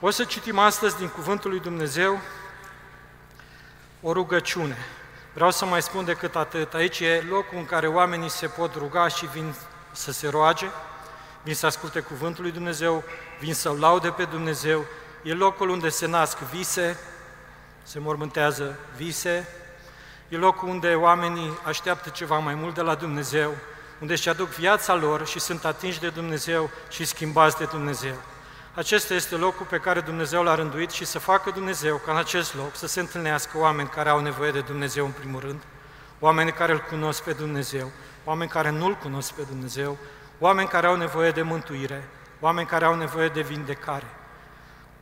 O să citim astăzi din Cuvântul lui Dumnezeu o rugăciune. Vreau să mai spun decât atât. Aici e locul în care oamenii se pot ruga și vin să se roage, vin să asculte Cuvântul lui Dumnezeu, vin să-L laude pe Dumnezeu. E locul unde se nasc vise, se mormântează vise, e locul unde oamenii așteaptă ceva mai mult de la Dumnezeu, unde își aduc viața lor și sunt atinși de Dumnezeu și schimbați de Dumnezeu. Acesta este locul pe care Dumnezeu l-a rânduit și să facă Dumnezeu ca în acest loc să se întâlnească oameni care au nevoie de Dumnezeu în primul rând, oameni care îl cunosc pe Dumnezeu, oameni care nu-L cunosc pe Dumnezeu, oameni care au nevoie de mântuire, oameni care au nevoie de vindecare,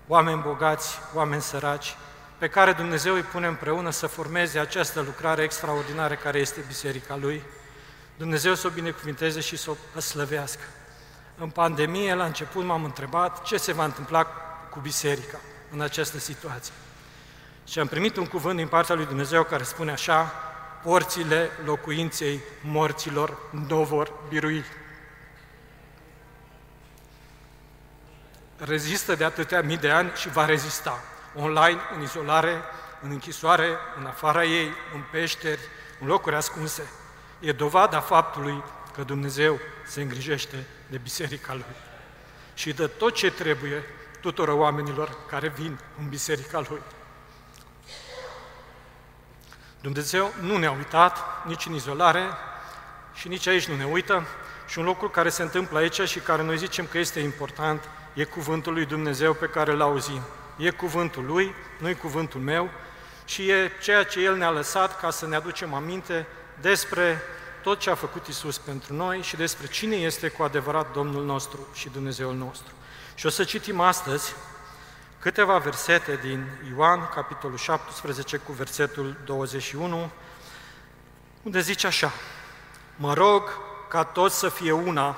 oameni bogați, oameni săraci, pe care Dumnezeu îi pune împreună să formeze această lucrare extraordinară care este Biserica Lui. Dumnezeu să o binecuvinteze și să o slăvească. În pandemie, la început, m-am întrebat ce se va întâmpla cu biserica în această situație. Și am primit un cuvânt din partea lui Dumnezeu care spune așa, porțile locuinței morților nu vor birui. Rezistă de atâtea mii de ani și va rezista. Online, în izolare, în închisoare, în afara ei, în peșteri, în locuri ascunse. E dovada faptului că Dumnezeu se îngrijește de biserica Lui și dă tot ce trebuie tuturor oamenilor care vin în biserica Lui. Dumnezeu nu ne-a uitat nici în izolare și nici aici nu ne uită și un lucru care se întâmplă aici și care noi zicem că este important e cuvântul lui Dumnezeu pe care îl auzim. E cuvântul lui, nu e cuvântul meu și e ceea ce El ne-a lăsat ca să ne aducem aminte despre tot ce a făcut Isus pentru noi și despre cine este cu adevărat Domnul nostru și Dumnezeul nostru. Și o să citim astăzi câteva versete din Ioan, capitolul 17, cu versetul 21, unde zice așa, Mă rog ca toți să fie una,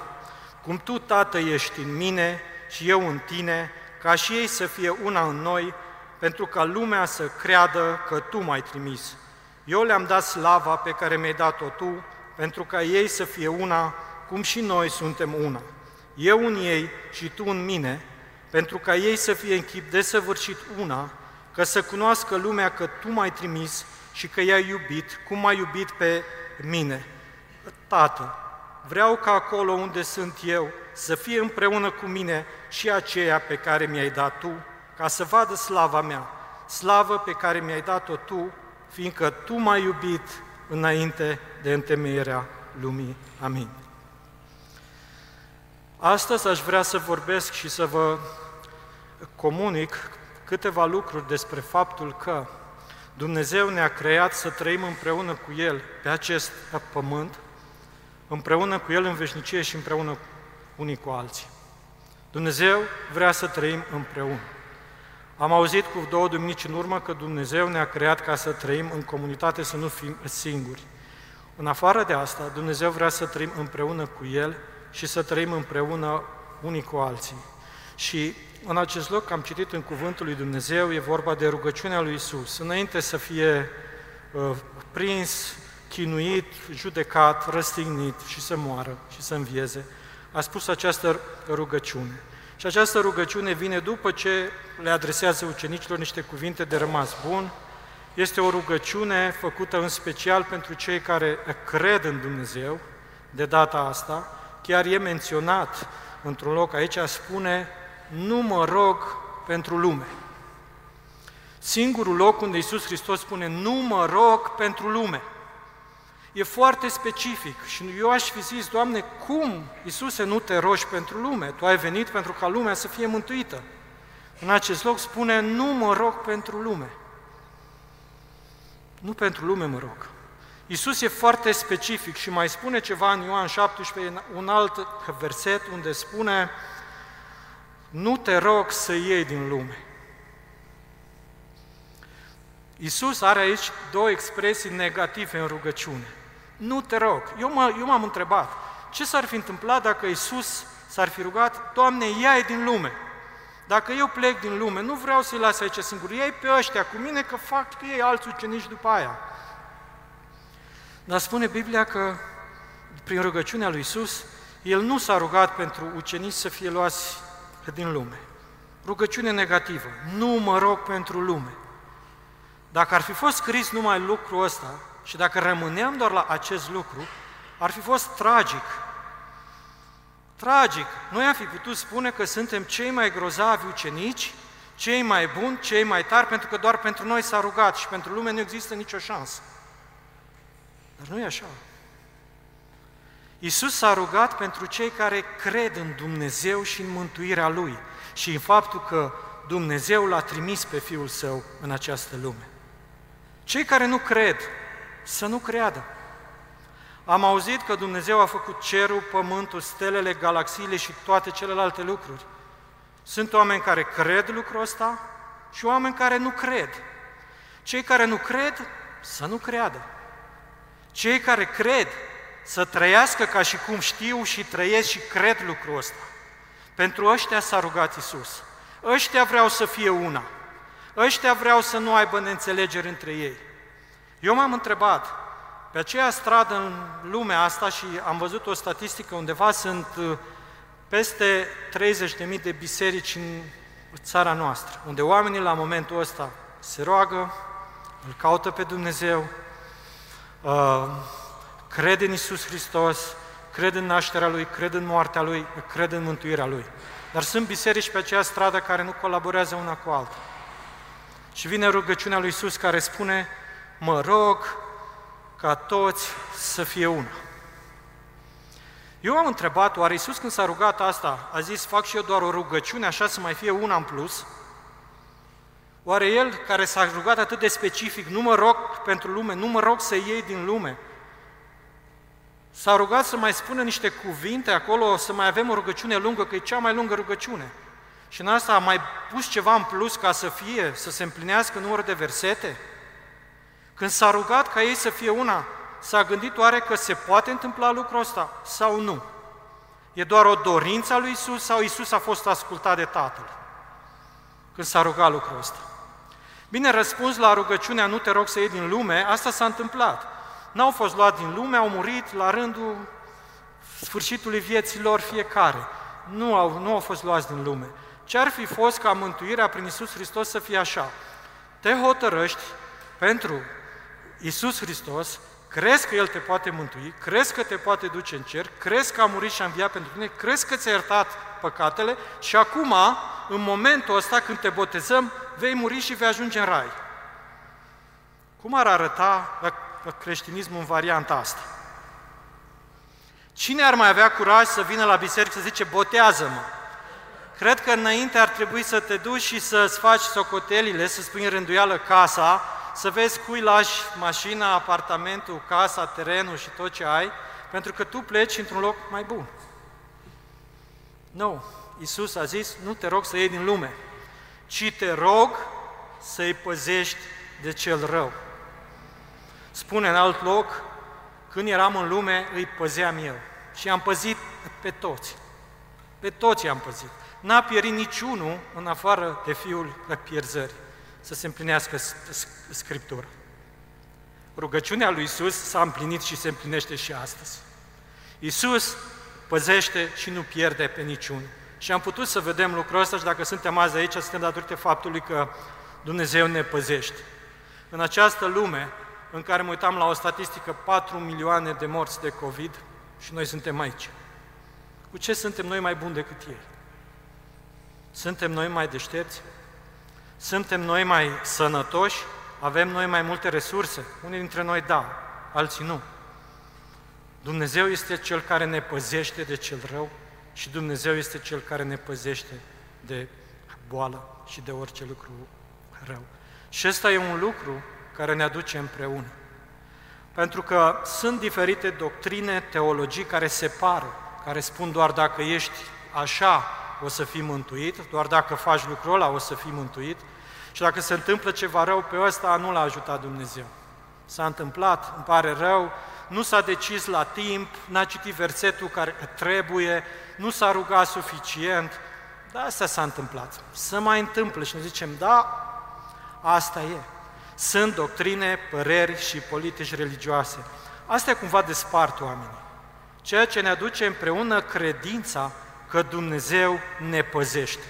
cum Tu, Tată, ești în mine și eu în Tine, ca și ei să fie una în noi, pentru ca lumea să creadă că Tu m-ai trimis. Eu le-am dat slava pe care mi-ai dat-o Tu, pentru ca ei să fie una, cum și noi suntem una. Eu în ei și tu în mine, pentru ca ei să fie în chip desăvârșit una, că să cunoască lumea că tu m-ai trimis și că i-ai iubit, cum m-ai iubit pe mine. Tată, vreau ca acolo unde sunt eu să fie împreună cu mine și aceea pe care mi-ai dat tu, ca să vadă slava mea, slavă pe care mi-ai dat-o tu, fiindcă tu m-ai iubit înainte de întemeierea lumii. Amin. Astăzi aș vrea să vorbesc și să vă comunic câteva lucruri despre faptul că Dumnezeu ne-a creat să trăim împreună cu El pe acest pământ, împreună cu El în veșnicie și împreună unii cu alții. Dumnezeu vrea să trăim împreună. Am auzit cu două duminici în urmă că Dumnezeu ne-a creat ca să trăim în comunitate, să nu fim singuri. În afară de asta, Dumnezeu vrea să trăim împreună cu El și să trăim împreună unii cu alții. Și în acest loc am citit în Cuvântul lui Dumnezeu, e vorba de rugăciunea lui Isus. Înainte să fie uh, prins, chinuit, judecat, răstignit și să moară și să învieze, a spus această rugăciune. Și această rugăciune vine după ce le adresează ucenicilor niște cuvinte de rămas bun. Este o rugăciune făcută în special pentru cei care cred în Dumnezeu, de data asta. Chiar e menționat într-un loc aici, spune, nu mă rog pentru lume. Singurul loc unde Iisus Hristos spune, nu mă rog pentru lume e foarte specific și eu aș fi zis, Doamne, cum, Iisuse, nu te rogi pentru lume? Tu ai venit pentru ca lumea să fie mântuită. În acest loc spune, nu mă rog pentru lume. Nu pentru lume mă rog. Iisus e foarte specific și mai spune ceva în Ioan 17, un alt verset unde spune, nu te rog să iei din lume. Iisus are aici două expresii negative în rugăciune. Nu te rog. Eu, mă, eu m-am întrebat, ce s-ar fi întâmplat dacă Isus s-ar fi rugat, Doamne, ia din lume. Dacă eu plec din lume, nu vreau să-i las aici singur, ei pe ăștia cu mine că fac că ei alți ucenici după aia. Dar spune Biblia că prin rugăciunea lui Isus, el nu s-a rugat pentru ucenici să fie luați din lume. Rugăciune negativă. Nu mă rog pentru lume. Dacă ar fi fost scris numai lucrul ăsta și dacă rămâneam doar la acest lucru, ar fi fost tragic. Tragic. Noi am fi putut spune că suntem cei mai grozavi ucenici, cei mai buni, cei mai tari, pentru că doar pentru noi s-a rugat și pentru lume nu există nicio șansă. Dar nu e așa. Iisus s-a rugat pentru cei care cred în Dumnezeu și în mântuirea Lui și în faptul că Dumnezeu l-a trimis pe Fiul Său în această lume. Cei care nu cred, să nu creadă. Am auzit că Dumnezeu a făcut cerul, pământul, stelele, galaxiile și toate celelalte lucruri. Sunt oameni care cred lucrul ăsta și oameni care nu cred. Cei care nu cred, să nu creadă. Cei care cred, să trăiască ca și cum știu și trăiesc și cred lucrul ăsta. Pentru ăștia s-a rugat Isus. Ăștia vreau să fie una. Ăștia vreau să nu aibă neînțelegeri între ei. Eu m-am întrebat, pe aceea stradă în lumea asta și am văzut o statistică undeva, sunt uh, peste 30.000 de biserici în țara noastră, unde oamenii la momentul ăsta se roagă, îl caută pe Dumnezeu, uh, cred în Isus Hristos, cred în nașterea Lui, cred în moartea Lui, cred în mântuirea Lui. Dar sunt biserici pe aceea stradă care nu colaborează una cu alta. Și vine rugăciunea lui Isus care spune, mă rog ca toți să fie una. Eu am întrebat, oare Iisus când s-a rugat asta, a zis, fac și eu doar o rugăciune, așa să mai fie una în plus? Oare El, care s-a rugat atât de specific, nu mă rog pentru lume, nu mă rog să iei din lume, s-a rugat să mai spună niște cuvinte acolo, să mai avem o rugăciune lungă, că e cea mai lungă rugăciune. Și în asta a mai pus ceva în plus ca să fie, să se împlinească numărul de versete? Când s-a rugat ca ei să fie una, s-a gândit oare că se poate întâmpla lucrul ăsta sau nu? E doar o dorință a lui Isus sau Isus a fost ascultat de Tatăl când s-a rugat lucrul ăsta? Bine, răspuns la rugăciunea nu te rog să iei din lume, asta s-a întâmplat. N-au fost luat din lume, au murit la rândul sfârșitului vieții lor fiecare. Nu au, nu au fost luați din lume. Ce ar fi fost ca mântuirea prin Isus Hristos să fie așa? Te hotărăști pentru Iisus Hristos, crezi că El te poate mântui, crezi că te poate duce în cer, crezi că a murit și a înviat pentru tine, crezi că ți-a iertat păcatele și acum, în momentul ăsta, când te botezăm, vei muri și vei ajunge în rai. Cum ar arăta creștinismul în varianta asta? Cine ar mai avea curaj să vină la biserică să zice, botează-mă? Cred că înainte ar trebui să te duci și să-ți faci socotelile, să spui în rânduială casa, să vezi cui lași mașina, apartamentul, casa, terenul și tot ce ai, pentru că tu pleci într-un loc mai bun. Nu, Iisus a zis, nu te rog să iei din lume, ci te rog să-i păzești de cel rău. Spune în alt loc, când eram în lume, îi păzeam eu. Și am păzit pe toți. Pe toți am păzit. N-a pierit niciunul în afară de fiul pierzării să se împlinească Scriptura. Rugăciunea lui Isus s-a împlinit și se împlinește și astăzi. Isus păzește și nu pierde pe niciun. Și am putut să vedem lucrul ăsta și dacă suntem azi aici, suntem datorită faptului că Dumnezeu ne păzește. În această lume în care mă uitam la o statistică 4 milioane de morți de COVID și noi suntem aici. Cu ce suntem noi mai buni decât ei? Suntem noi mai deștepți? Suntem noi mai sănătoși? Avem noi mai multe resurse? Unii dintre noi da, alții nu. Dumnezeu este Cel care ne păzește de cel rău și Dumnezeu este Cel care ne păzește de boală și de orice lucru rău. Și ăsta e un lucru care ne aduce împreună. Pentru că sunt diferite doctrine, teologii care separă, care spun doar dacă ești așa, o să fii mântuit, doar dacă faci lucrul ăla o să fii mântuit și dacă se întâmplă ceva rău pe ăsta, nu l-a ajutat Dumnezeu. S-a întâmplat, îmi pare rău, nu s-a decis la timp, n-a citit versetul care trebuie, nu s-a rugat suficient, dar asta s-a întâmplat. Să mai întâmplă și ne zicem, da, asta e. Sunt doctrine, păreri și politici religioase. Astea cumva despart oamenii. Ceea ce ne aduce împreună credința că Dumnezeu ne păzește.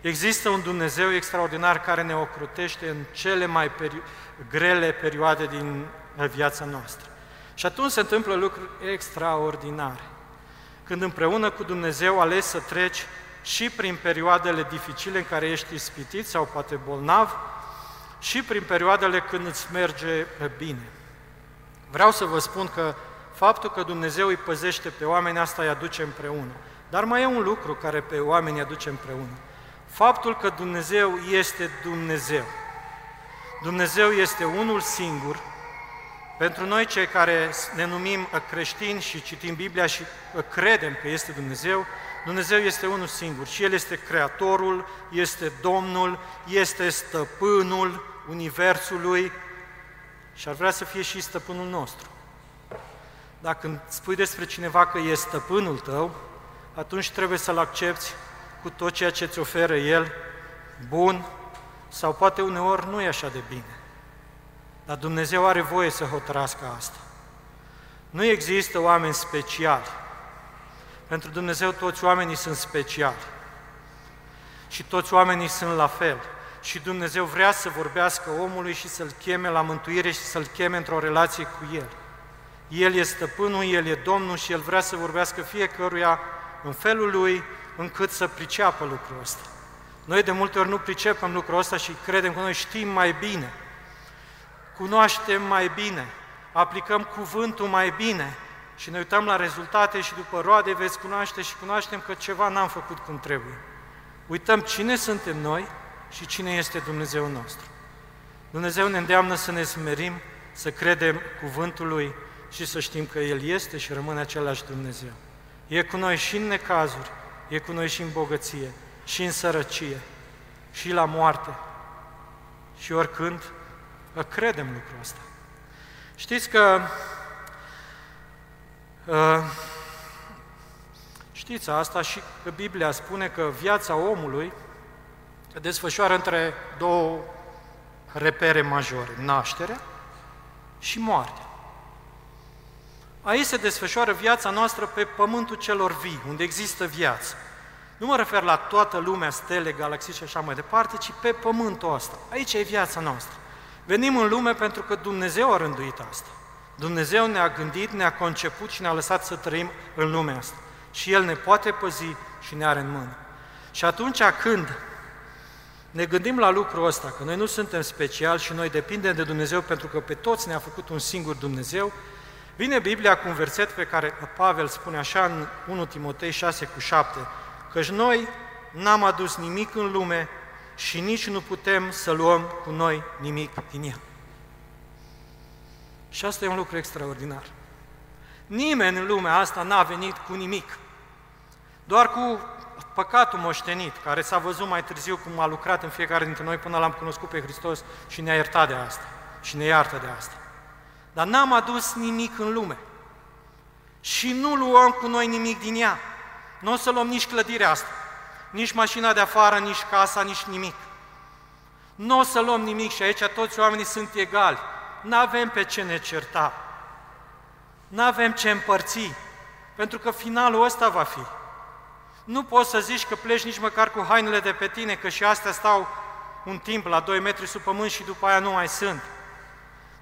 Există un Dumnezeu extraordinar care ne ocrutește în cele mai peri- grele perioade din viața noastră. Și atunci se întâmplă lucruri extraordinare. Când împreună cu Dumnezeu alegi să treci și prin perioadele dificile în care ești ispitit sau poate bolnav, și prin perioadele când îți merge bine. Vreau să vă spun că faptul că Dumnezeu îi păzește pe oameni, asta îi aduce împreună. Dar mai e un lucru care pe oameni îi aduce împreună. Faptul că Dumnezeu este Dumnezeu. Dumnezeu este unul singur. Pentru noi cei care ne numim creștini și citim Biblia și credem că este Dumnezeu, Dumnezeu este unul singur și El este Creatorul, este Domnul, este Stăpânul Universului și ar vrea să fie și Stăpânul nostru. Dacă spui despre cineva că e Stăpânul tău, atunci trebuie să-L accepti cu tot ceea ce îți oferă El, bun, sau poate uneori nu e așa de bine. Dar Dumnezeu are voie să hotărască asta. Nu există oameni speciali. Pentru Dumnezeu toți oamenii sunt speciali. Și toți oamenii sunt la fel. Și Dumnezeu vrea să vorbească omului și să-l cheme la mântuire și să-l cheme într-o relație cu El. El este stăpânul, El e Domnul și El vrea să vorbească fiecăruia în felul Lui, încât să priceapă lucrul ăsta. Noi de multe ori nu pricepem lucrul ăsta și credem că noi știm mai bine, cunoaștem mai bine, aplicăm cuvântul mai bine și ne uităm la rezultate și după roade veți cunoaște și cunoaștem că ceva n-am făcut cum trebuie. Uităm cine suntem noi și cine este Dumnezeu nostru. Dumnezeu ne îndeamnă să ne smerim, să credem cuvântul Lui și să știm că El este și rămâne același Dumnezeu. E cu noi și în necazuri, e cu noi și în bogăție, și în sărăcie, și la moarte. Și oricând credem lucrul ăsta. Știți că uh, știți asta și că Biblia spune că viața omului desfășoară între două repere majore, nașterea și moartea. Aici se desfășoară viața noastră pe pământul celor vii, unde există viață. Nu mă refer la toată lumea, stele, galaxii și așa mai departe, ci pe pământul ăsta. Aici e viața noastră. Venim în lume pentru că Dumnezeu a rânduit asta. Dumnezeu ne-a gândit, ne-a conceput și ne-a lăsat să trăim în lumea asta. Și El ne poate păzi și ne are în mână. Și atunci când ne gândim la lucrul ăsta, că noi nu suntem speciali și noi depindem de Dumnezeu pentru că pe toți ne-a făcut un singur Dumnezeu, vine Biblia cu un verset pe care Pavel spune așa în 1 Timotei 6 cu 7, căci noi n-am adus nimic în lume și nici nu putem să luăm cu noi nimic din ea. Și asta e un lucru extraordinar. Nimeni în lumea asta n-a venit cu nimic. Doar cu păcatul moștenit, care s-a văzut mai târziu cum a lucrat în fiecare dintre noi până l-am cunoscut pe Hristos și ne-a iertat de asta și ne iartă de asta. Dar n-am adus nimic în lume și nu luăm cu noi nimic din ea. Nu o să luăm nici clădirea asta, nici mașina de afară, nici casa, nici nimic. Nu o să luăm nimic și aici toți oamenii sunt egali. Nu avem pe ce ne certa. Nu avem ce împărți, pentru că finalul ăsta va fi. Nu poți să zici că pleci nici măcar cu hainele de pe tine, că și astea stau un timp la 2 metri sub pământ și după aia nu mai sunt.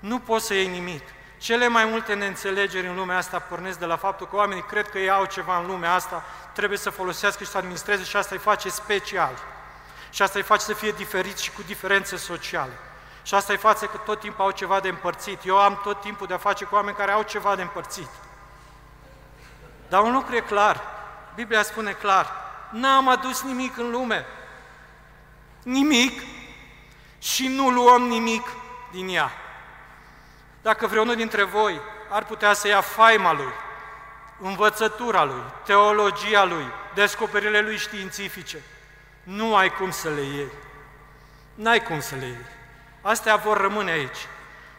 Nu poți să iei nimic. Cele mai multe neînțelegeri în lumea asta pornesc de la faptul că oamenii cred că ei au ceva în lumea asta, trebuie să folosească și să administreze și asta îi face special. Și asta îi face să fie diferit și cu diferențe sociale. Și asta îi face că tot timpul au ceva de împărțit. Eu am tot timpul de a face cu oameni care au ceva de împărțit. Dar un lucru e clar, Biblia spune clar, n-am adus nimic în lume. Nimic și nu luăm nimic din ea. Dacă vreunul dintre voi ar putea să ia faima lui, învățătura lui, teologia lui, descoperirile lui științifice, nu ai cum să le iei. N-ai cum să le iei. Astea vor rămâne aici.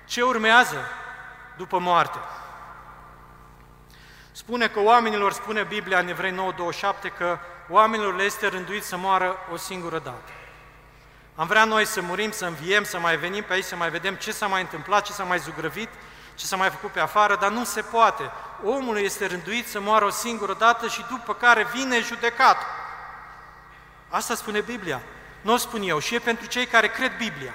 Ce urmează după moarte? Spune că oamenilor, spune Biblia în Evrei 9.27, că oamenilor le este rânduit să moară o singură dată. Am vrea noi să murim, să înviem, să mai venim pe aici, să mai vedem ce s-a mai întâmplat, ce s-a mai zugrăvit, ce s-a mai făcut pe afară, dar nu se poate. Omul este rânduit să moară o singură dată și după care vine judecat. Asta spune Biblia. Nu o spun eu. Și e pentru cei care cred Biblia.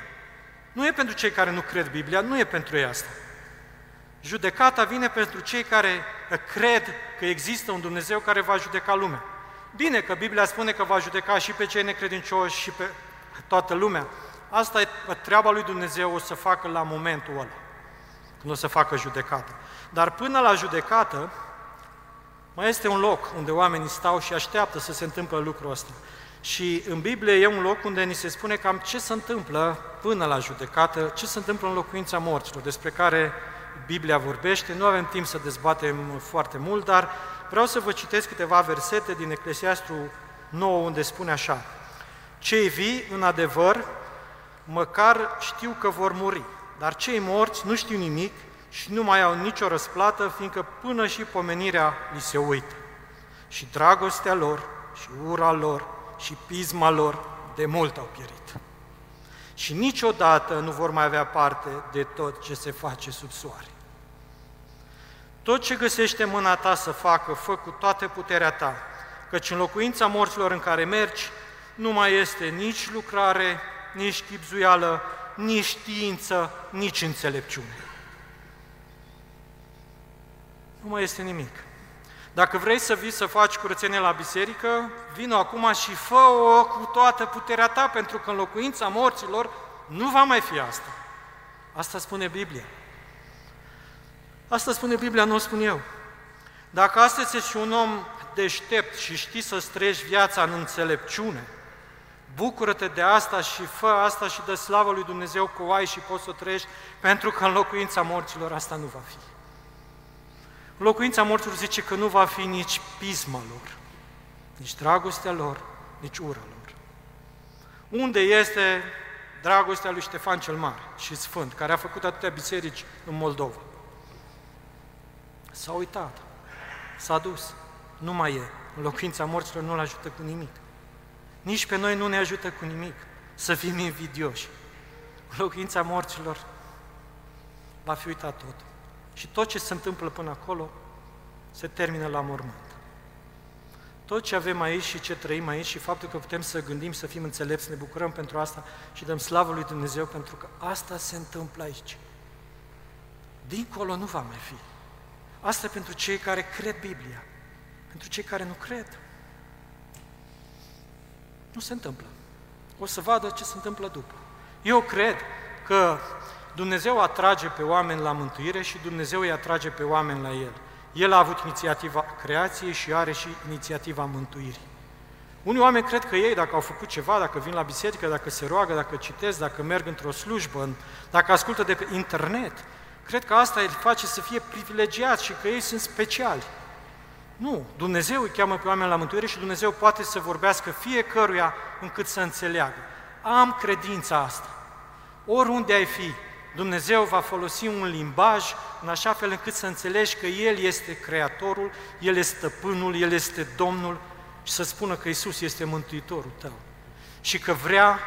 Nu e pentru cei care nu cred Biblia, nu e pentru ei asta. Judecata vine pentru cei care cred că există un Dumnezeu care va judeca lumea. Bine că Biblia spune că va judeca și pe cei necredincioși și pe toată lumea. Asta e treaba lui Dumnezeu o să facă la momentul ăla, când o să facă judecată. Dar până la judecată, mai este un loc unde oamenii stau și așteaptă să se întâmple lucrul ăsta. Și în Biblie e un loc unde ni se spune cam ce se întâmplă până la judecată, ce se întâmplă în locuința morților, despre care Biblia vorbește. Nu avem timp să dezbatem foarte mult, dar vreau să vă citesc câteva versete din Eclesiastru 9, unde spune așa. Cei vii, în adevăr, măcar știu că vor muri, dar cei morți nu știu nimic și nu mai au nicio răsplată, fiindcă până și pomenirea li se uită. Și dragostea lor, și ura lor, și pisma lor de mult au pierit. Și niciodată nu vor mai avea parte de tot ce se face sub soare. Tot ce găsește mâna ta să facă, fă cu toată puterea ta, căci în locuința morților în care mergi, nu mai este nici lucrare, nici chipzuială, nici știință, nici înțelepciune. Nu mai este nimic. Dacă vrei să vii să faci curățenie la biserică, vină acum și fă-o cu toată puterea ta, pentru că în locuința morților nu va mai fi asta. Asta spune Biblia. Asta spune Biblia, nu o spun eu. Dacă astăzi ești un om deștept și știi să străiești viața în înțelepciune, bucură-te de asta și fă asta și dă slavă lui Dumnezeu cu ai și poți să o trăiești, pentru că în locuința morților asta nu va fi. În locuința morților zice că nu va fi nici pisma lor, nici dragostea lor, nici ura lor. Unde este dragostea lui Ștefan cel Mare și Sfânt, care a făcut atâtea biserici în Moldova? S-a uitat, s-a dus, nu mai e. În locuința morților nu-l ajută cu nimic. Nici pe noi nu ne ajută cu nimic să fim invidioși. În locuința morților va fi uitat tot. Și tot ce se întâmplă până acolo se termină la mormânt. Tot ce avem aici și ce trăim aici și faptul că putem să gândim, să fim înțelepți, ne bucurăm pentru asta și dăm slavă lui Dumnezeu pentru că asta se întâmplă aici. Dincolo nu va mai fi. Asta pentru cei care cred Biblia. Pentru cei care nu cred, nu se întâmplă. O să vadă ce se întâmplă după. Eu cred că Dumnezeu atrage pe oameni la mântuire și Dumnezeu îi atrage pe oameni la El. El a avut inițiativa creației și are și inițiativa mântuirii. Unii oameni cred că ei, dacă au făcut ceva, dacă vin la biserică, dacă se roagă, dacă citesc, dacă merg într-o slujbă, dacă ascultă de pe internet, cred că asta îi face să fie privilegiați și că ei sunt speciali. Nu, Dumnezeu îi cheamă pe oameni la mântuire și Dumnezeu poate să vorbească fiecăruia încât să înțeleagă. Am credința asta. Oriunde ai fi, Dumnezeu va folosi un limbaj în așa fel încât să înțelegi că El este Creatorul, El este Stăpânul, El este Domnul și să spună că Isus este Mântuitorul tău și că vrea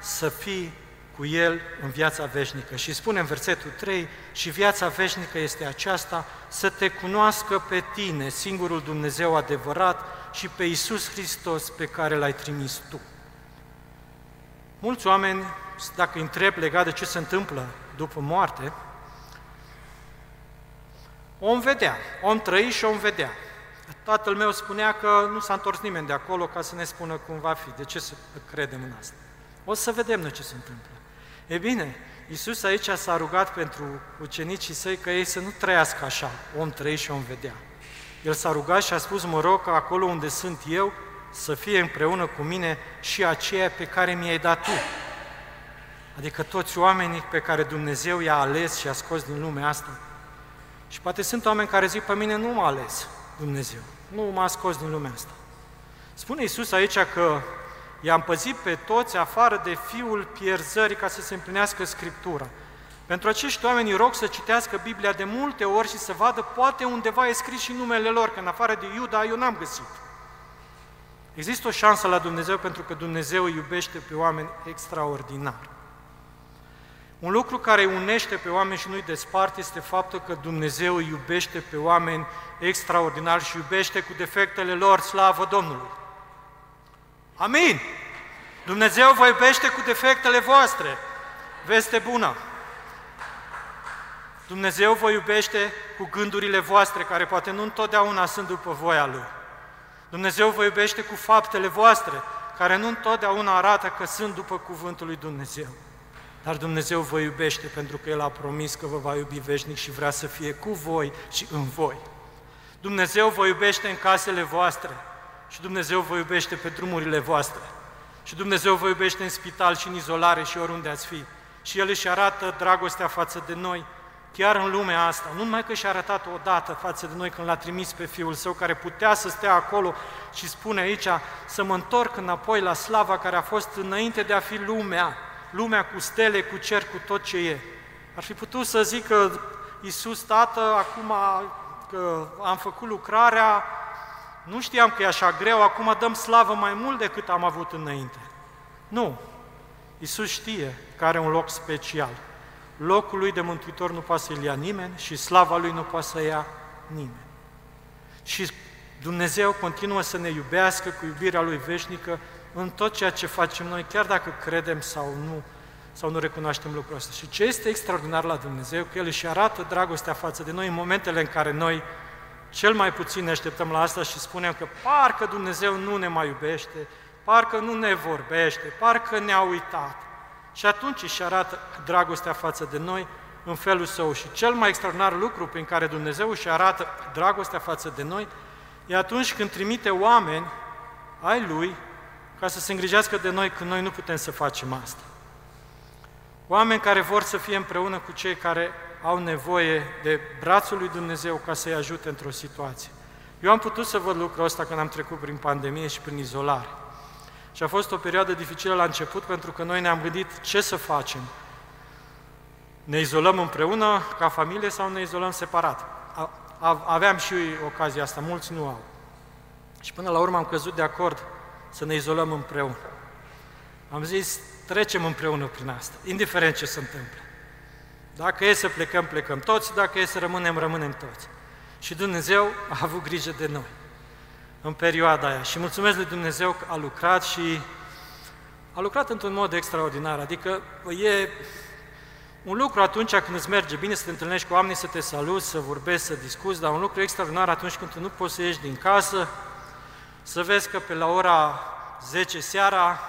să fii cu El în viața veșnică. Și spune în versetul 3, și viața veșnică este aceasta, să te cunoască pe tine, singurul Dumnezeu adevărat, și pe Isus Hristos pe care l-ai trimis tu. Mulți oameni, dacă îi întreb legat de ce se întâmplă după moarte, om vedea, om trăi și om vedea. Tatăl meu spunea că nu s-a întors nimeni de acolo ca să ne spună cum va fi. De ce să credem în asta? O să vedem noi ce se întâmplă. E bine, Iisus aici s-a rugat pentru ucenicii săi că ei să nu trăiască așa, om trăi și om vedea. El s-a rugat și a spus, mă rog, că acolo unde sunt eu, să fie împreună cu mine și aceea pe care mi-ai dat tu. Adică toți oamenii pe care Dumnezeu i-a ales și a scos din lumea asta. Și poate sunt oameni care zic, pe mine nu m-a ales Dumnezeu, nu m-a scos din lumea asta. Spune Iisus aici că i-am păzit pe toți afară de fiul pierzării ca să se împlinească Scriptura. Pentru acești oameni rog să citească Biblia de multe ori și să vadă poate undeva e scris și numele lor, că în afară de Iuda eu n-am găsit. Există o șansă la Dumnezeu pentru că Dumnezeu îi iubește pe oameni extraordinar. Un lucru care îi unește pe oameni și nu-i desparte este faptul că Dumnezeu îi iubește pe oameni extraordinar și iubește cu defectele lor, slavă Domnului. Amin! Dumnezeu vă iubește cu defectele voastre. Veste bună! Dumnezeu vă iubește cu gândurile voastre, care poate nu întotdeauna sunt după voia Lui. Dumnezeu vă iubește cu faptele voastre, care nu întotdeauna arată că sunt după cuvântul lui Dumnezeu. Dar Dumnezeu vă iubește pentru că El a promis că vă va iubi veșnic și vrea să fie cu voi și în voi. Dumnezeu vă iubește în casele voastre și Dumnezeu vă iubește pe drumurile voastre. Și Dumnezeu vă iubește în spital și în izolare și oriunde ați fi. Și El își arată dragostea față de noi, chiar în lumea asta. Nu numai că și-a arătat odată față de noi când l-a trimis pe Fiul Său, care putea să stea acolo și spune aici să mă întorc înapoi la slava care a fost înainte de a fi lumea, lumea cu stele, cu cer, cu tot ce e. Ar fi putut să zică Iisus, Tată, acum că am făcut lucrarea, nu știam că e așa greu, acum dăm slavă mai mult decât am avut înainte. Nu. Iisus știe că are un loc special. Locul lui de mântuitor nu poate să-l ia nimeni și slava lui nu poate să ia nimeni. Și Dumnezeu continuă să ne iubească cu iubirea lui veșnică în tot ceea ce facem noi, chiar dacă credem sau nu, sau nu recunoaștem lucrul ăsta. Și ce este extraordinar la Dumnezeu, că El își arată dragostea față de noi în momentele în care noi cel mai puțin ne așteptăm la asta și spunem că parcă Dumnezeu nu ne mai iubește, parcă nu ne vorbește, parcă ne-a uitat. Și atunci își arată dragostea față de noi în felul său. Și cel mai extraordinar lucru prin care Dumnezeu își arată dragostea față de noi e atunci când trimite oameni ai Lui ca să se îngrijească de noi când noi nu putem să facem asta. Oameni care vor să fie împreună cu cei care au nevoie de brațul lui Dumnezeu ca să-i ajute într-o situație. Eu am putut să văd lucrul ăsta când am trecut prin pandemie și prin izolare. Și a fost o perioadă dificilă la început pentru că noi ne-am gândit ce să facem. Ne izolăm împreună ca familie sau ne izolăm separat? Aveam și ocazia asta, mulți nu au. Și până la urmă am căzut de acord să ne izolăm împreună. Am zis, trecem împreună prin asta, indiferent ce se întâmplă. Dacă e să plecăm, plecăm toți, dacă e să rămânem, rămânem toți. Și Dumnezeu a avut grijă de noi în perioada aia. Și mulțumesc lui Dumnezeu că a lucrat și a lucrat într-un mod extraordinar. Adică e un lucru atunci când îți merge bine să te întâlnești cu oameni, să te saluți, să vorbești, să discuți, dar un lucru extraordinar atunci când tu nu poți să ieși din casă, să vezi că pe la ora 10 seara,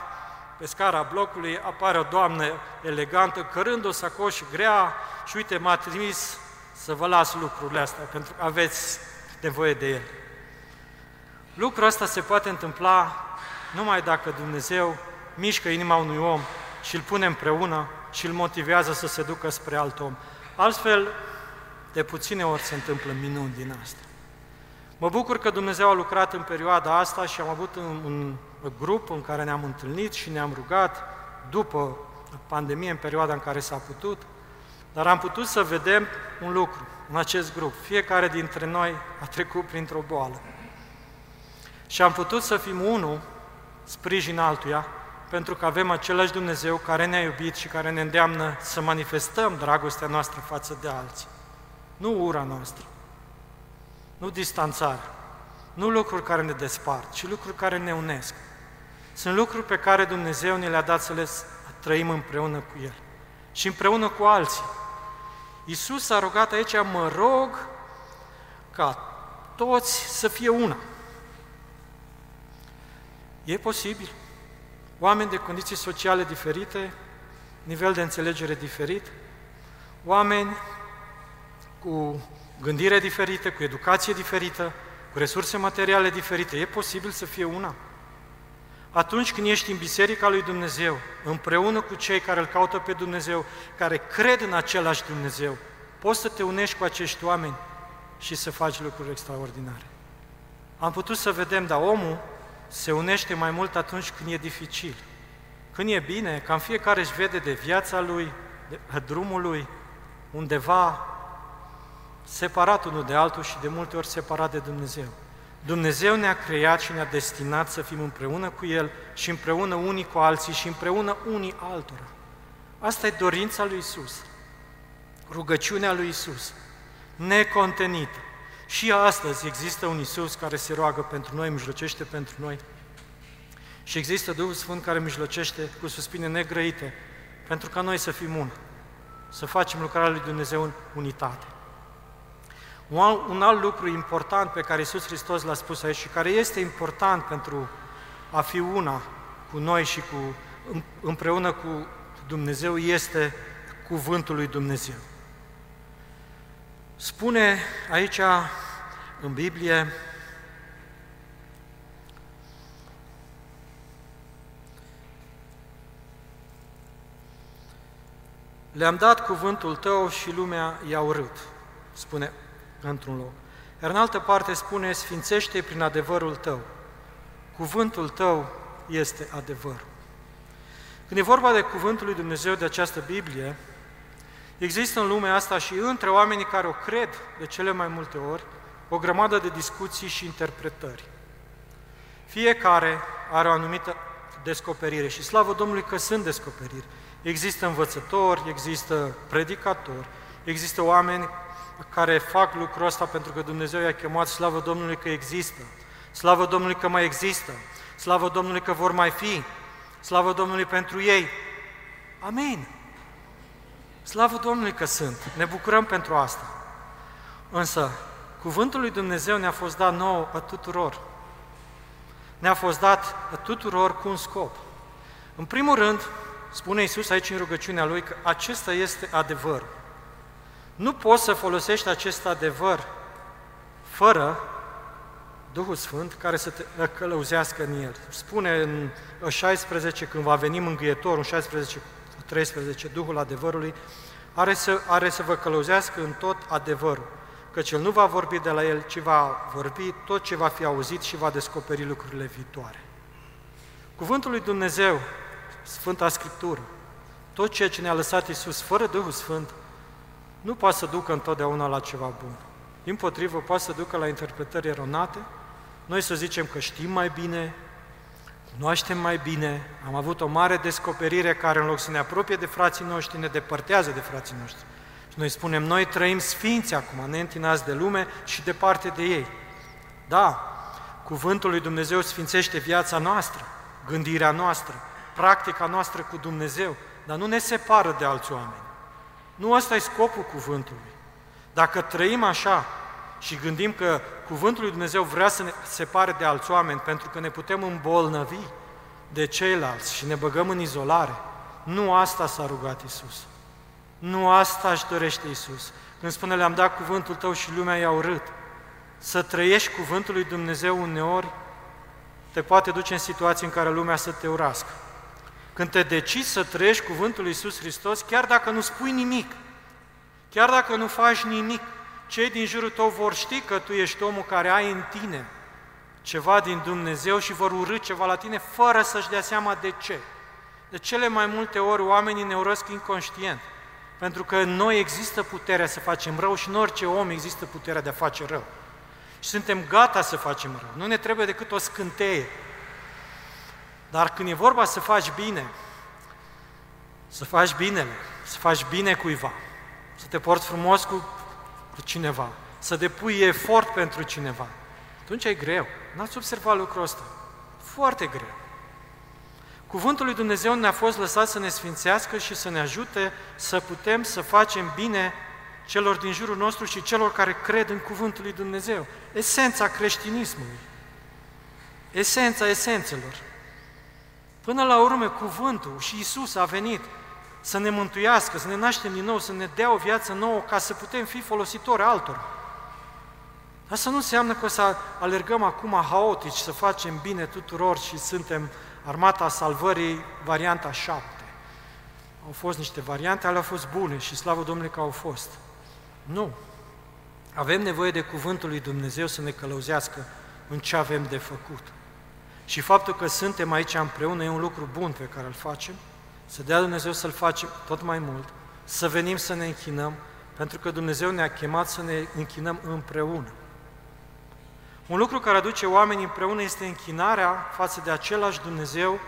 pe scara blocului, apare o doamnă elegantă, cărând o sacoșă grea și uite, m-a trimis să vă las lucrurile astea, pentru că aveți nevoie de ele. Lucrul ăsta se poate întâmpla numai dacă Dumnezeu mișcă inima unui om și îl pune împreună și îl motivează să se ducă spre alt om. Altfel, de puține ori se întâmplă minuni din asta. Mă bucur că Dumnezeu a lucrat în perioada asta și am avut un, un grup în care ne-am întâlnit și ne-am rugat după pandemie, în perioada în care s-a putut, dar am putut să vedem un lucru în acest grup. Fiecare dintre noi a trecut printr-o boală. Și am putut să fim unul, sprijin altuia, pentru că avem același Dumnezeu care ne-a iubit și care ne îndeamnă să manifestăm dragostea noastră față de alții. Nu ura noastră, nu distanțare, nu lucruri care ne despart, ci lucruri care ne unesc. Sunt lucruri pe care Dumnezeu ne le-a dat să le trăim împreună cu El și împreună cu alții. Iisus a rugat aici, mă rog ca toți să fie una. E posibil. Oameni de condiții sociale diferite, nivel de înțelegere diferit, oameni cu gândire diferită, cu educație diferită, cu resurse materiale diferite. E posibil să fie una. Atunci când ești în Biserica lui Dumnezeu, împreună cu cei care îl caută pe Dumnezeu, care cred în același Dumnezeu, poți să te unești cu acești oameni și să faci lucruri extraordinare. Am putut să vedem, dar omul se unește mai mult atunci când e dificil. Când e bine, cam fiecare își vede de viața lui, de drumul lui, undeva separat unul de altul și de multe ori separat de Dumnezeu. Dumnezeu ne-a creat și ne-a destinat să fim împreună cu El și împreună unii cu alții și împreună unii altora. Asta e dorința lui Isus, rugăciunea lui Isus, necontenită. Și astăzi există un Isus care se roagă pentru noi, mijlocește pentru noi. Și există Duhul Sfânt care mijlocește cu suspine negrăite pentru ca noi să fim una, să facem lucrarea lui Dumnezeu în unitate. Un alt lucru important pe care Iisus Hristos l-a spus aici și care este important pentru a fi una cu noi și cu, împreună cu Dumnezeu este cuvântul lui Dumnezeu. Spune aici în Biblie Le-am dat cuvântul tău și lumea i-a urât, spune într-un loc. Iar în altă parte spune, sfințește prin adevărul tău. Cuvântul tău este adevăr. Când e vorba de cuvântul lui Dumnezeu de această Biblie, există în lumea asta și între oamenii care o cred de cele mai multe ori, o grămadă de discuții și interpretări. Fiecare are o anumită descoperire și slavă Domnului că sunt descoperiri. Există învățători, există predicatori, există oameni care fac lucrul ăsta pentru că Dumnezeu i-a chemat, slavă Domnului că există, slavă Domnului că mai există, slavă Domnului că vor mai fi, slavă Domnului pentru ei. Amin. Slavă Domnului că sunt, ne bucurăm pentru asta. Însă, cuvântul lui Dumnezeu ne-a fost dat nou a tuturor. Ne-a fost dat a tuturor cu un scop. În primul rând, spune Iisus aici în rugăciunea Lui că acesta este adevăr. Nu poți să folosești acest adevăr fără Duhul Sfânt care să te călăuzească în el. Spune în 16, când va veni Mângâietorul, în 16 13, Duhul adevărului, are să, are să vă călăuzească în tot adevărul, căci El nu va vorbi de la El, ci va vorbi tot ce va fi auzit și va descoperi lucrurile viitoare. Cuvântul lui Dumnezeu Sfânta Scriptură, tot ceea ce ne-a lăsat Iisus fără Duhul Sfânt, nu poate să ducă întotdeauna la ceva bun. Din potrivă, poate să ducă la interpretări eronate, noi să zicem că știm mai bine, cunoaștem mai bine, am avut o mare descoperire care în loc să ne apropie de frații noștri, ne depărtează de frații noștri. Și noi spunem, noi trăim sfinți acum, neîntinați de lume și departe de ei. Da, cuvântul lui Dumnezeu sfințește viața noastră, gândirea noastră, practica noastră cu Dumnezeu, dar nu ne separă de alți oameni. Nu ăsta e scopul cuvântului. Dacă trăim așa și gândim că cuvântul lui Dumnezeu vrea să ne separe de alți oameni pentru că ne putem îmbolnăvi de ceilalți și ne băgăm în izolare, nu asta s-a rugat Isus. Nu asta își dorește Isus. Când spune, le-am dat cuvântul tău și lumea i-a urât. Să trăiești cuvântul lui Dumnezeu uneori te poate duce în situații în care lumea să te urască. Când te decizi să trăiești cuvântul lui Iisus Hristos, chiar dacă nu spui nimic, chiar dacă nu faci nimic, cei din jurul tău vor ști că tu ești omul care ai în tine ceva din Dumnezeu și vor urâ ceva la tine fără să-și dea seama de ce. De cele mai multe ori oamenii ne urăsc inconștient, pentru că în noi există puterea să facem rău și în orice om există puterea de a face rău. Și suntem gata să facem rău. Nu ne trebuie decât o scânteie dar când e vorba să faci bine, să faci binele, să faci bine cuiva, să te porți frumos cu, cu cineva, să depui efort pentru cineva, atunci e greu. N-ați observat lucrul ăsta? Foarte greu. Cuvântul lui Dumnezeu ne-a fost lăsat să ne sfințească și să ne ajute să putem să facem bine celor din jurul nostru și celor care cred în Cuvântul lui Dumnezeu. Esența creștinismului. Esența esențelor. Până la urmă, cuvântul și Isus a venit să ne mântuiască, să ne naștem din nou, să ne dea o viață nouă ca să putem fi folositori altora. Asta nu înseamnă că o să alergăm acum haotici, să facem bine tuturor și suntem armata salvării, varianta 7. Au fost niște variante, ale au fost bune și slavă Domnului că au fost. Nu. Avem nevoie de cuvântul lui Dumnezeu să ne călăuzească în ce avem de făcut. Și faptul că suntem aici împreună e un lucru bun pe care îl facem, să dea Dumnezeu să-l facem tot mai mult, să venim să ne închinăm, pentru că Dumnezeu ne-a chemat să ne închinăm împreună. Un lucru care aduce oamenii împreună este închinarea față de același Dumnezeu,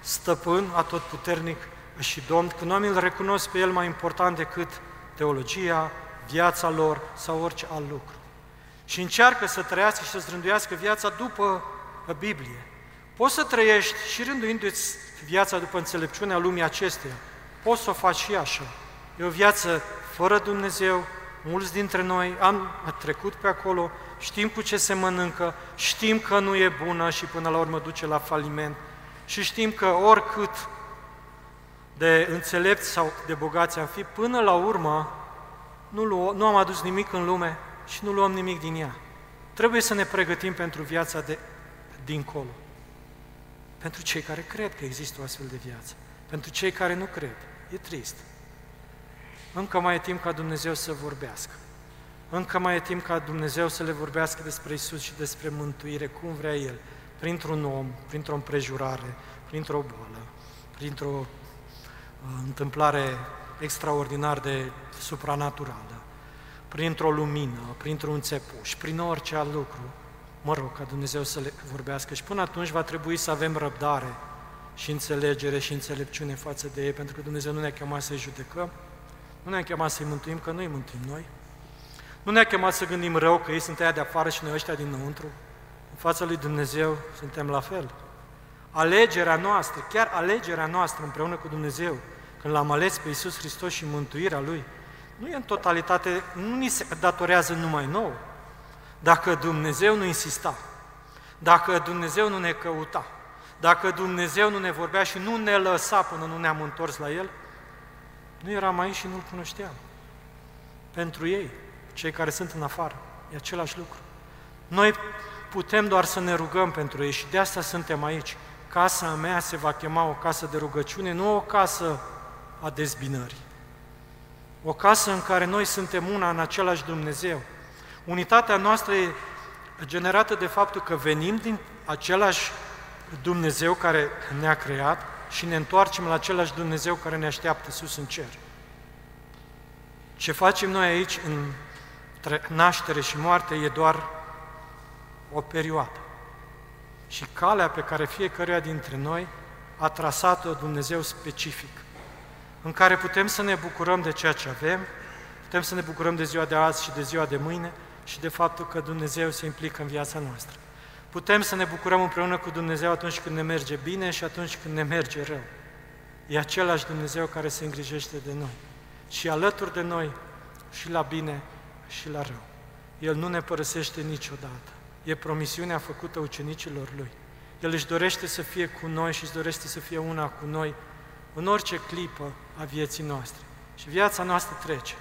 stăpân, atotputernic și Domn, când oamenii îl recunosc pe El mai important decât teologia, viața lor sau orice alt lucru. Și încearcă să trăiască și să strânduiască viața după Biblie, Poți să trăiești și rânduindu-ți viața după înțelepciunea lumii acesteia. Poți să o faci și așa. E o viață fără Dumnezeu, mulți dintre noi am trecut pe acolo, știm cu ce se mănâncă, știm că nu e bună și până la urmă duce la faliment și știm că oricât de înțelepți sau de bogați am fi, până la urmă nu, lu- nu am adus nimic în lume și nu luăm nimic din ea. Trebuie să ne pregătim pentru viața de dincolo. Pentru cei care cred că există o astfel de viață. Pentru cei care nu cred. E trist. Încă mai e timp ca Dumnezeu să vorbească. Încă mai e timp ca Dumnezeu să le vorbească despre Isus și despre mântuire, cum vrea El, printr-un om, printr-o împrejurare, printr-o boală, printr-o uh, întâmplare extraordinar de supranaturală, printr-o lumină, printr-un țepuș, prin orice alt lucru, mă rog, ca Dumnezeu să le vorbească. Și până atunci va trebui să avem răbdare și înțelegere și înțelepciune față de ei, pentru că Dumnezeu nu ne-a chemat să-i judecăm, nu ne-a chemat să-i mântuim, că noi mântuim noi. Nu ne-a chemat să gândim rău că ei sunt aia de afară și noi ăștia dinăuntru. În fața lui Dumnezeu suntem la fel. Alegerea noastră, chiar alegerea noastră împreună cu Dumnezeu, când l-am ales pe Iisus Hristos și mântuirea Lui, nu e în totalitate, nu ni se datorează numai nouă. Dacă Dumnezeu nu insista, dacă Dumnezeu nu ne căuta, dacă Dumnezeu nu ne vorbea și nu ne lăsa până nu ne-am întors la El, nu eram aici și nu-L cunoșteam. Pentru ei, cei care sunt în afară, e același lucru. Noi putem doar să ne rugăm pentru ei și de asta suntem aici. Casa mea se va chema o casă de rugăciune, nu o casă a dezbinării. O casă în care noi suntem una în același Dumnezeu. Unitatea noastră e generată de faptul că venim din același Dumnezeu care ne-a creat și ne întoarcem la același Dumnezeu care ne așteaptă sus în cer. Ce facem noi aici în naștere și moarte e doar o perioadă. Și calea pe care fiecăruia dintre noi a trasat-o Dumnezeu specific, în care putem să ne bucurăm de ceea ce avem, putem să ne bucurăm de ziua de azi și de ziua de mâine și de faptul că Dumnezeu se implică în viața noastră. Putem să ne bucurăm împreună cu Dumnezeu atunci când ne merge bine și atunci când ne merge rău. E același Dumnezeu care se îngrijește de noi. Și alături de noi, și la bine, și la rău. El nu ne părăsește niciodată. E promisiunea făcută ucenicilor Lui. El își dorește să fie cu noi și își dorește să fie una cu noi în orice clipă a vieții noastre. Și viața noastră trece.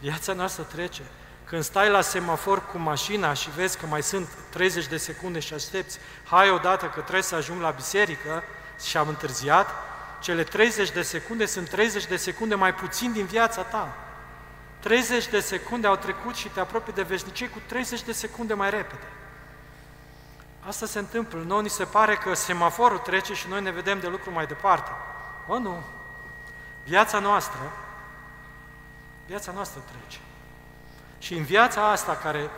Viața noastră trece. Când stai la semafor cu mașina și vezi că mai sunt 30 de secunde și aștepți, hai odată că trebuie să ajung la biserică și am întârziat, cele 30 de secunde sunt 30 de secunde mai puțin din viața ta. 30 de secunde au trecut și te apropii de veșnicie cu 30 de secunde mai repede. Asta se întâmplă. Noi ni se pare că semaforul trece și noi ne vedem de lucru mai departe. O, nu. Viața noastră, viața noastră trece. Și în viața asta care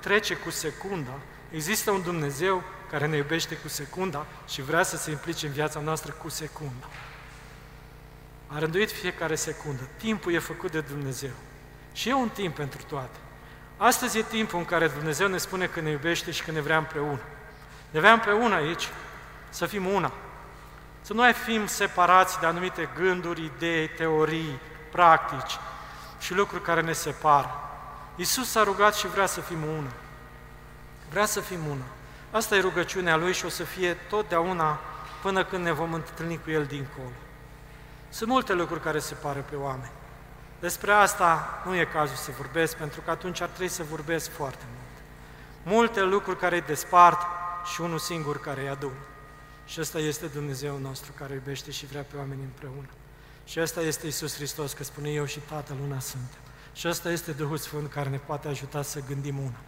trece cu secunda, există un Dumnezeu care ne iubește cu secunda și vrea să se implice în viața noastră cu secunda. A rânduit fiecare secundă. Timpul e făcut de Dumnezeu. Și e un timp pentru toate. Astăzi e timpul în care Dumnezeu ne spune că ne iubește și că ne vrea împreună. Ne vrea împreună aici, să fim una. Să nu mai fim separați de anumite gânduri, idei, teorii, practici și lucruri care ne separă. Iisus s-a rugat și vrea să fim una. Vrea să fim una. Asta e rugăciunea Lui și o să fie totdeauna până când ne vom întâlni cu El dincolo. Sunt multe lucruri care se pare pe oameni. Despre asta nu e cazul să vorbesc, pentru că atunci ar trebui să vorbesc foarte mult. Multe lucruri care îi despart și unul singur care îi adună. Și ăsta este Dumnezeu nostru care iubește și vrea pe oameni împreună. Și ăsta este Isus Hristos, că spune eu și Tatăl una suntem. Și ăsta este Duhul Sfânt care ne poate ajuta să gândim una,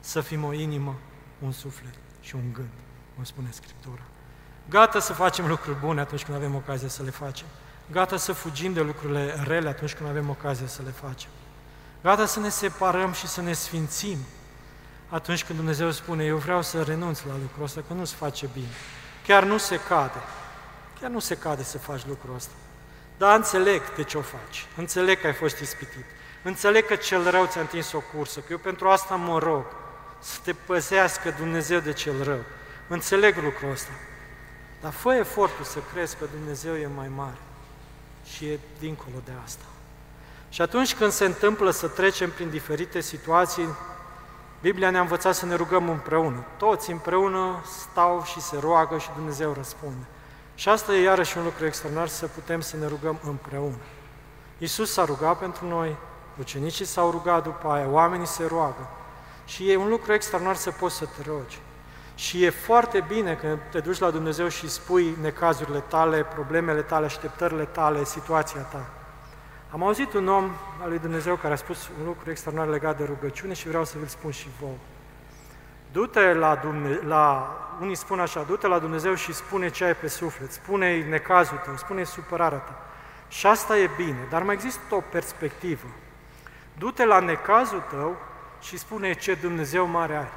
să fim o inimă, un suflet și un gând, cum spune Scriptura. Gata să facem lucruri bune atunci când avem ocazia să le facem. Gata să fugim de lucrurile rele atunci când avem ocazia să le facem. Gata să ne separăm și să ne sfințim atunci când Dumnezeu spune, eu vreau să renunț la lucrul ăsta, că nu-ți face bine. Chiar nu se cade. Chiar nu se cade să faci lucrul ăsta. Dar înțeleg de ce o faci. Înțeleg că ai fost ispitit. Înțeleg că cel rău ți-a întins o cursă, că eu pentru asta mă rog să te păzească Dumnezeu de cel rău. Înțeleg lucrul ăsta. Dar fă efortul să crezi că Dumnezeu e mai mare și e dincolo de asta. Și atunci când se întâmplă să trecem prin diferite situații, Biblia ne-a învățat să ne rugăm împreună. Toți împreună stau și se roagă și Dumnezeu răspunde. Și asta e iarăși un lucru extraordinar, să putem să ne rugăm împreună. Iisus s-a rugat pentru noi, ucenicii s-au rugat după aia, oamenii se roagă. Și e un lucru extraordinar să poți să te rogi. Și e foarte bine când te duci la Dumnezeu și spui necazurile tale, problemele tale, așteptările tale, situația ta. Am auzit un om al lui Dumnezeu care a spus un lucru extraordinar legat de rugăciune și vreau să vi-l spun și vouă. Du-te la, Dumne- la, unii spun așa, du-te la Dumnezeu și spune ce ai pe suflet, spune necazul tău, spune supărarea ta. Și asta e bine, dar mai există o perspectivă. Du-te la necazul tău și spune ce Dumnezeu mare ai.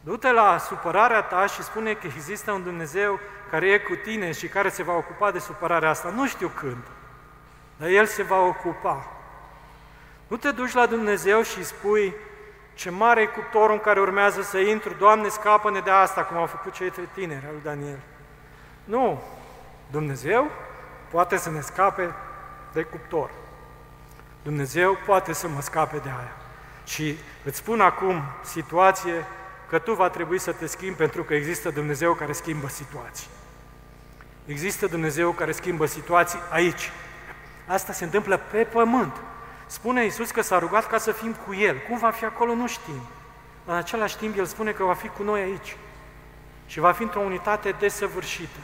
Du-te la supărarea ta și spune că există un Dumnezeu care e cu tine și care se va ocupa de supărarea asta. Nu știu când, dar El se va ocupa. Nu te duci la Dumnezeu și spui ce mare e cuptorul în care urmează să intru, Doamne, scapă-ne de asta, cum au făcut cei trei tineri al lui Daniel. Nu, Dumnezeu poate să ne scape de cuptor. Dumnezeu poate să mă scape de aia. Și îți spun acum situație că tu va trebui să te schimbi pentru că există Dumnezeu care schimbă situații. Există Dumnezeu care schimbă situații aici. Asta se întâmplă pe pământ. Spune Iisus că s-a rugat ca să fim cu El. Cum va fi acolo, nu știm. În același timp, El spune că va fi cu noi aici. Și va fi într-o unitate desăvârșită.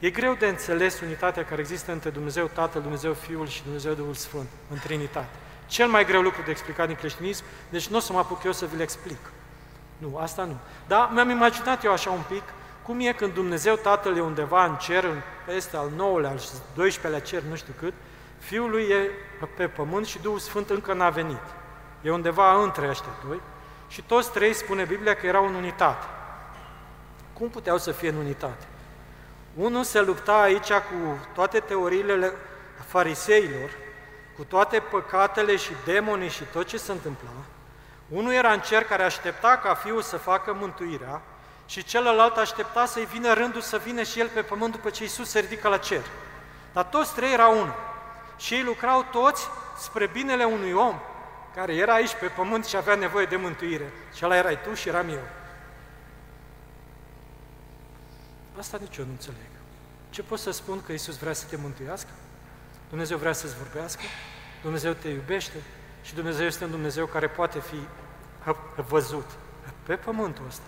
E greu de înțeles unitatea care există între Dumnezeu Tatăl, Dumnezeu Fiul și Dumnezeu Duhul Sfânt, în Trinitate. Cel mai greu lucru de explicat din creștinism, deci nu o să mă apuc eu să vi-l explic. Nu, asta nu. Dar mi-am imaginat eu așa un pic, cum e când Dumnezeu Tatăl e undeva în cer, peste al nouălea, al 12-lea cer, nu știu cât, Fiul lui e pe pământ și Duhul Sfânt încă n-a venit. E undeva între ăștia doi și toți trei spune Biblia că erau în unitate. Cum puteau să fie în unitate? Unul se lupta aici cu toate teoriile fariseilor, cu toate păcatele și demonii și tot ce se întâmpla. Unul era în cer care aștepta ca fiul să facă mântuirea și celălalt aștepta să-i vină rândul să vină și el pe pământ după ce Iisus se ridică la cer. Dar toți trei erau unul. Și ei lucrau toți spre binele unui om care era aici pe pământ și avea nevoie de mântuire. Și ăla erai tu și eram eu. Asta nici eu nu înțeleg. Ce pot să spun că Iisus vrea să te mântuiască? Dumnezeu vrea să-ți vorbească? Dumnezeu te iubește? Și Dumnezeu este un Dumnezeu care poate fi văzut pe pământul ăsta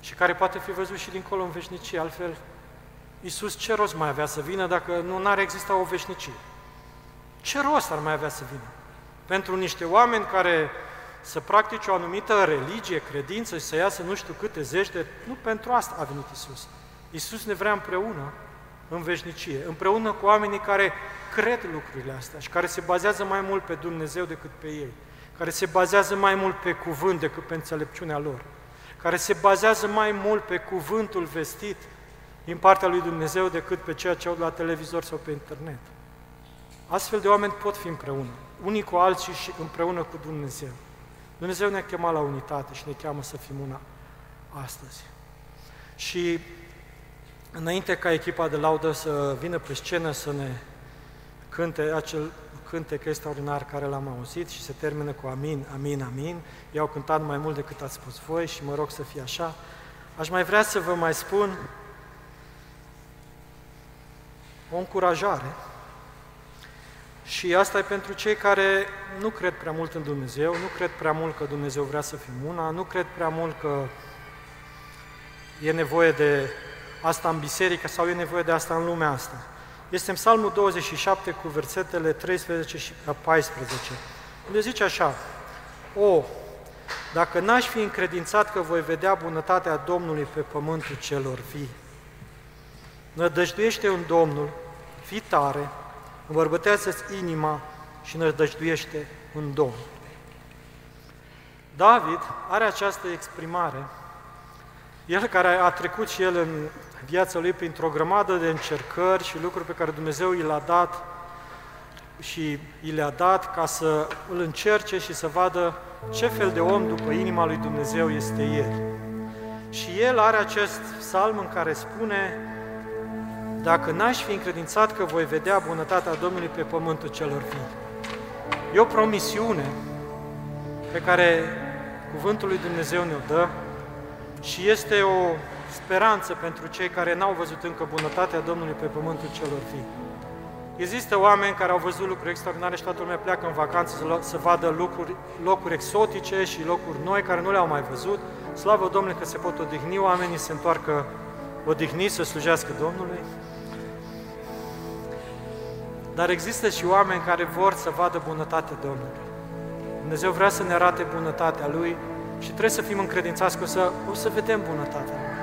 și care poate fi văzut și dincolo în veșnicie, altfel Iisus ce rost mai avea să vină dacă nu ar exista o veșnicie? Ce rost ar mai avea să vină? Pentru niște oameni care să practice o anumită religie, credință și să iasă nu știu câte zeci de... Nu pentru asta a venit Isus. Isus ne vrea împreună în veșnicie, împreună cu oamenii care cred lucrurile astea și care se bazează mai mult pe Dumnezeu decât pe ei, care se bazează mai mult pe cuvânt decât pe înțelepciunea lor, care se bazează mai mult pe cuvântul vestit din partea lui Dumnezeu decât pe ceea ce au la televizor sau pe internet. Astfel de oameni pot fi împreună, unii cu alții și împreună cu Dumnezeu. Dumnezeu ne-a chemat la unitate și ne cheamă să fim una astăzi. Și înainte ca echipa de laudă să vină pe scenă să ne cânte acel cântec extraordinar care l-am auzit și se termină cu amin, amin, amin. I-au cântat mai mult decât ați spus voi și mă rog să fie așa. Aș mai vrea să vă mai spun o încurajare și asta e pentru cei care nu cred prea mult în Dumnezeu, nu cred prea mult că Dumnezeu vrea să fim una, nu cred prea mult că e nevoie de asta în biserică sau e nevoie de asta în lumea asta. Este în Psalmul 27 cu versetele 13 și 14, unde zice așa, O, dacă n-aș fi încredințat că voi vedea bunătatea Domnului pe pământul celor vii, nădăjduiește în Domnul, fii tare, îmbărbătează-ți inima și nădăjduiește în Domnul. David are această exprimare, el care a trecut și el în viața lui printr-o grămadă de încercări și lucruri pe care Dumnezeu i le-a dat și i le-a dat ca să îl încerce și să vadă ce fel de om după inima lui Dumnezeu este el. Și el are acest psalm în care spune Dacă n-aș fi încredințat că voi vedea bunătatea Domnului pe pământul celor vii. E o promisiune pe care Cuvântul lui Dumnezeu ne-o dă și este o speranță pentru cei care n-au văzut încă bunătatea Domnului pe pământul celor vii. Există oameni care au văzut lucruri extraordinare și toată lumea pleacă în vacanță să, să vadă lucruri, locuri exotice și locuri noi care nu le-au mai văzut. Slavă Domnului că se pot odihni, oamenii se întoarcă odihniți să slujească Domnului. Dar există și oameni care vor să vadă bunătatea Domnului. Dumnezeu vrea să ne arate bunătatea Lui și trebuie să fim încredințați că o să, o să vedem bunătatea Lui.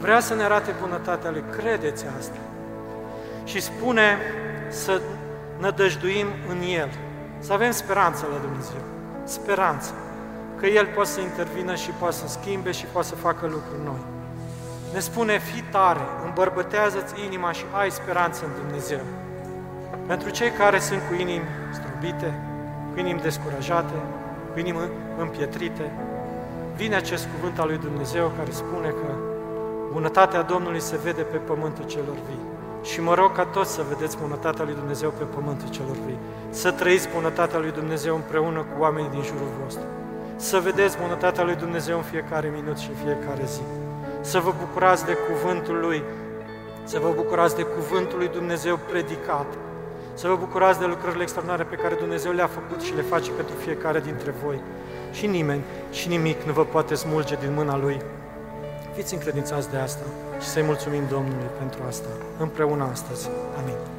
Vrea să ne arate bunătatea Lui, credeți asta. Și spune să nădăjduim în El, să avem speranță la Dumnezeu, speranță, că El poate să intervină și poate să schimbe și poate să facă lucruri noi. Ne spune, fi tare, îmbărbătează-ți inima și ai speranță în Dumnezeu. Pentru cei care sunt cu inimi strubite, cu inimi descurajate, cu inimi împietrite, vine acest cuvânt al lui Dumnezeu care spune că bunătatea Domnului se vede pe pământul celor vii. Și mă rog ca toți să vedeți bunătatea lui Dumnezeu pe pământul celor vii. Să trăiți bunătatea lui Dumnezeu împreună cu oamenii din jurul vostru. Să vedeți bunătatea lui Dumnezeu în fiecare minut și în fiecare zi. Să vă bucurați de cuvântul lui, să vă bucurați de cuvântul lui Dumnezeu predicat, să vă bucurați de lucrările extraordinare pe care Dumnezeu le-a făcut și le face pentru fiecare dintre voi. Și nimeni și nimic nu vă poate smulge din mâna Lui. Fiți încredințați de asta și să-i mulțumim Domnului pentru asta, împreună astăzi. Amin.